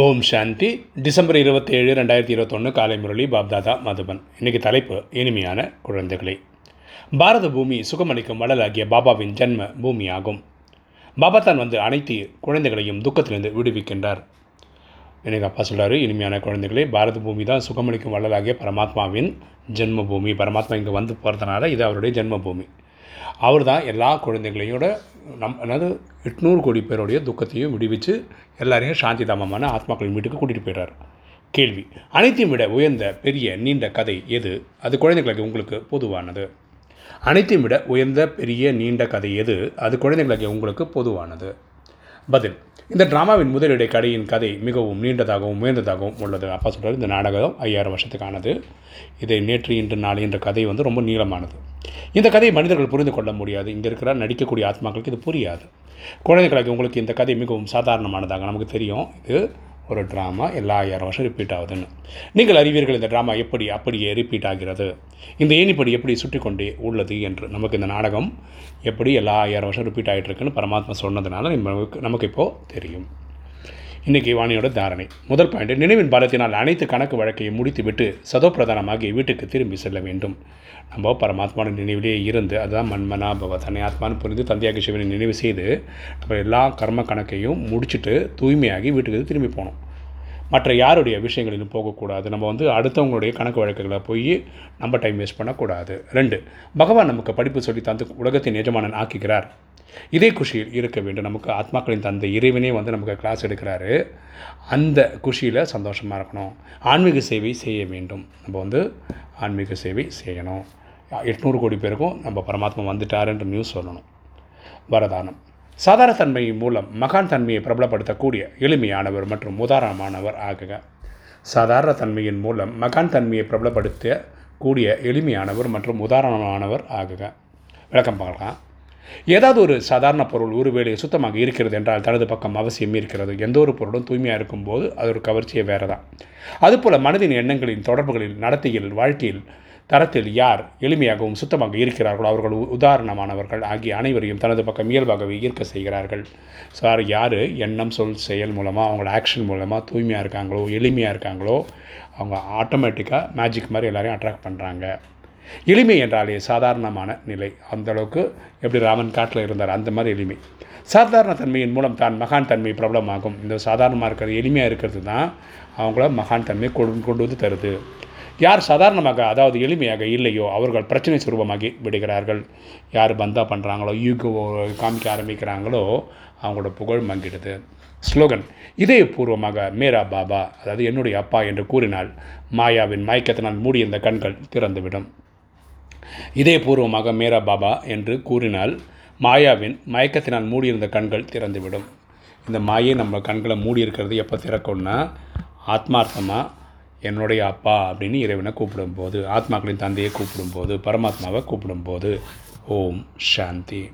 ஓம் சாந்தி. December இருபத்தேழு ரெண்டாயிரத்தி இருபத்தொன்று காலை முரளி பாப்தாதா மதுபன். இன்னைக்கு தலைப்பு இனிமையான குழந்தைகளே. பாரத பூமி சுகமளிக்கும் வள்ளலாகிய பாபாவின் ஜென்ம பூமியாகும். பாபா தான் வந்து அனைத்து குழந்தைகளையும் துக்கத்திலிருந்து விடுவிக்கின்றார். எனக்கு அப்பா சொல்கிறாரு இனிமையான குழந்தைகளே பாரத பூமி தான் சுகமளிக்கும் வள்ளலாகிய பரமாத்மாவின் ஜென்மபூமி பரமாத்மா இங்கே வந்து போகிறதுனால இது அவருடைய ஜென்மபூமி அவர் தான் எல்லா குழந்தைகளையோட நம் அதாவது எட்நூறு கோடி பேருடைய துக்கத்தையும் விடுவிச்சு எல்லாரையும் சாந்தி தாமமான ஆத்மாக்களின் வீட்டுக்கு கூட்டிகிட்டு போயிடுறார். கேள்வி. அனைத்தையும் விட உயர்ந்த பெரிய நீண்ட கதை எது? அது குழந்தைகளுக்கு உங்களுக்கு பொதுவானது. அனைத்தையும் விட உயர்ந்த பெரிய நீண்ட கதை எது? அது குழந்தைகளுக்கு உங்களுக்கு பொதுவானது. பதில். இந்த ட்ராமாவின் முதலிடை கடையின் கதை மிகவும் நீண்டதாகவும் உயர்ந்ததாகவும் உள்ளது. அப்பா சொல்கிறார் இந்த நாடகம் ஐயாயிரம் வருஷத்துக்கானது. இதை நேற்று இன்று நாளை என்ற கதை வந்து ரொம்ப நீளமானது. இந்த கதையை மனிதர்கள் புரிந்து கொள்ள முடியாது. இங்கே இருக்கிற நடிக்கக்கூடிய ஆத்மாக்களுக்கு இது புரியாது. குழந்தைகளுக்கு உங்களுக்கு இந்த கதை மிகவும் சாதாரணமானதாக நமக்கு தெரியும். இது ஒரு ட்ராமா எல்லா ஆயிரம் வருஷம் ரிப்பீட் ஆகுதுன்னு. நீங்கள் அறிவீர்கள் இந்த ட்ராமா எப்படி அப்படியே ரிப்பீட் ஆகிறது. இந்த ஏணிப்படி எப்படி சுற்றி கொண்டே உள்ளது என்று. நமக்கு இந்த நாடகம் எப்படி எல்லா ஆயிரம் வருஷம் ரிப்பீட் ஆகிட்டு இருக்குன்னு பரமாத்மா சொன்னதுனால நமக்கு நமக்கு இப்போது தெரியும். இன்றைக்கி வாணியோட தாரணை. முதல் பாயிண்ட் நினைவின் பலத்தினால் அனைத்து கணக்கு வழக்கையும் முடித்துவிட்டு சதோப்பிரதானமாகி வீட்டுக்கு திரும்பி செல்ல வேண்டும். நம்ம பரமாத்மான நினைவிலே இருந்து அதுதான் மண்மனா பவ தன்னை ஆத்மான்னு புரிந்து தந்தையாக சிவனை நினைவு செய்து நம்ம எல்லா கர்ம கணக்கையும் முடிச்சுட்டு தூய்மையாகி வீட்டுக்கு திரும்பி போகணும். மற்ற யாருடைய விஷயங்களிலும் போகக்கூடாது. நம்ம வந்து அடுத்தவங்களுடைய கணக்கு வழக்குகளை போய் நம்ம டைம் வேஸ்ட் பண்ணக்கூடாது. ரெண்டு பகவான் நமக்கு படிப்பு சொல்லி தந்து உலகத்தின் எஜமானன் ஆக்குகிறார். இதே குஷியில் இருக்க வேண்டும். நமக்கு ஆத்மாக்களின் தந்தை இறைவனே வந்து நமக்கு கிளாஸ் எடுக்கிறாரு. அந்த குஷியில் சந்தோஷமாக இருக்கணும். ஆன்மீக சேவை செய்ய வேண்டும். நம்ம வந்து ஆன்மீக சேவை செய்யணும். எட்நூறு கோடி பேருக்கும் நம்ம பரமாத்மா வந்துட்டாருன்ற நியூஸ் சொல்லணும். வரதானம். சாதாரண தன்மை மூலம் மகான் தன்மையை பிரபலப்படுத்தக்கூடிய எளிமையானவர் மற்றும் உதாரணமானவர் ஆகுக. சாதாரண தன்மையின் மூலம் மகான் தன்மையை பிரபலப்படுத்த கூடிய எளிமையானவர் மற்றும் உதாரணமானவர் ஆகுக. விளக்கம் பார்க்கலாம். ஏதாவது ஒரு சாதாரண பொருள் ஒருவேளை சுத்தமாக இருக்கிறது என்றால் தனது பக்கம் அவசியம் இருக்கிறது. எந்த ஒரு பொருளும் தூய்மையாக இருக்கும்போது அது ஒரு கவர்ச்சியை வேறு தான் அதுபோல் மனதின் எண்ணங்களின் தொடர்புகளில் நடத்தையில் வாழ்க்கையில் தரத்தில் யார் எளிமையாகவும் சுத்தமாக இருக்கிறார்களோ அவர்கள் உதாரணமானவர்கள் ஆகிய அனைவரையும் தனது பக்கம் இயல்பாகவே ஈர்க்க செய்கிறார்கள். சார் யார்? எண்ணம் சொல் செயல் மூலமாக அவங்களோட ஆக்ஷன் மூலமாக தூய்மையாக இருக்காங்களோ எளிமையாக இருக்காங்களோ அவங்க ஆட்டோமேட்டிக்காக மேஜிக் மாதிரி எல்லோரையும் அட்ராக்ட் பண்ணுறாங்க எளிமை என்றாலே சாதாரணமான நிலை. அந்தளவுக்கு எப்படி ராமன் காட்டில் இருந்தார்? அந்த மாதிரி எளிமை. சாதாரண தன்மையின் மூலம் தான் மகான் தன்மை பிரபலமாகும். இந்த சாதாரணமாக இருக்கிறது எளிமையாக இருக்கிறது தான் அவங்கள மகான் தன்மை கொண்டு கொண்டு வந்து தருது. யார் சாதாரணமாக அதாவது எளிமையாக இல்லையோ அவர்கள் பிரச்சனை சுரூபமாகி விடுகிறார்கள். யார் பந்தா பண்ணுறாங்களோ யூகோ காமிக்க ஆரம்பிக்கிறாங்களோ அவங்களோட புகழ் மங்கிடுது. ஸ்லோகன் இதயபூர்வமாக மேரா பாபா அதாவது என்னுடைய அப்பா என்று கூறினால் மாயாவின் மயக்கத்தினால் மூடியிருந்த கண்கள் திறந்துவிடும். இதயபூர்வமாக மேரா பாபா என்று கூறினால் மாயாவின் மயக்கத்தினால் மூடியிருந்த கண்கள் திறந்துவிடும். இந்த மாயை நம்ம கண்களை மூடி இருக்கிறது எப்போ திறக்கும்னா ஆத்மார்த்தமாக என்னுடைய அப்பா அப்படின்னு இறைவனை கூப்பிடும்போது ஆத்மாக்களின் தந்தையை கூப்பிடும்போது பரமாத்மாவை கூப்பிடும்போது. ஓம் சாந்தி.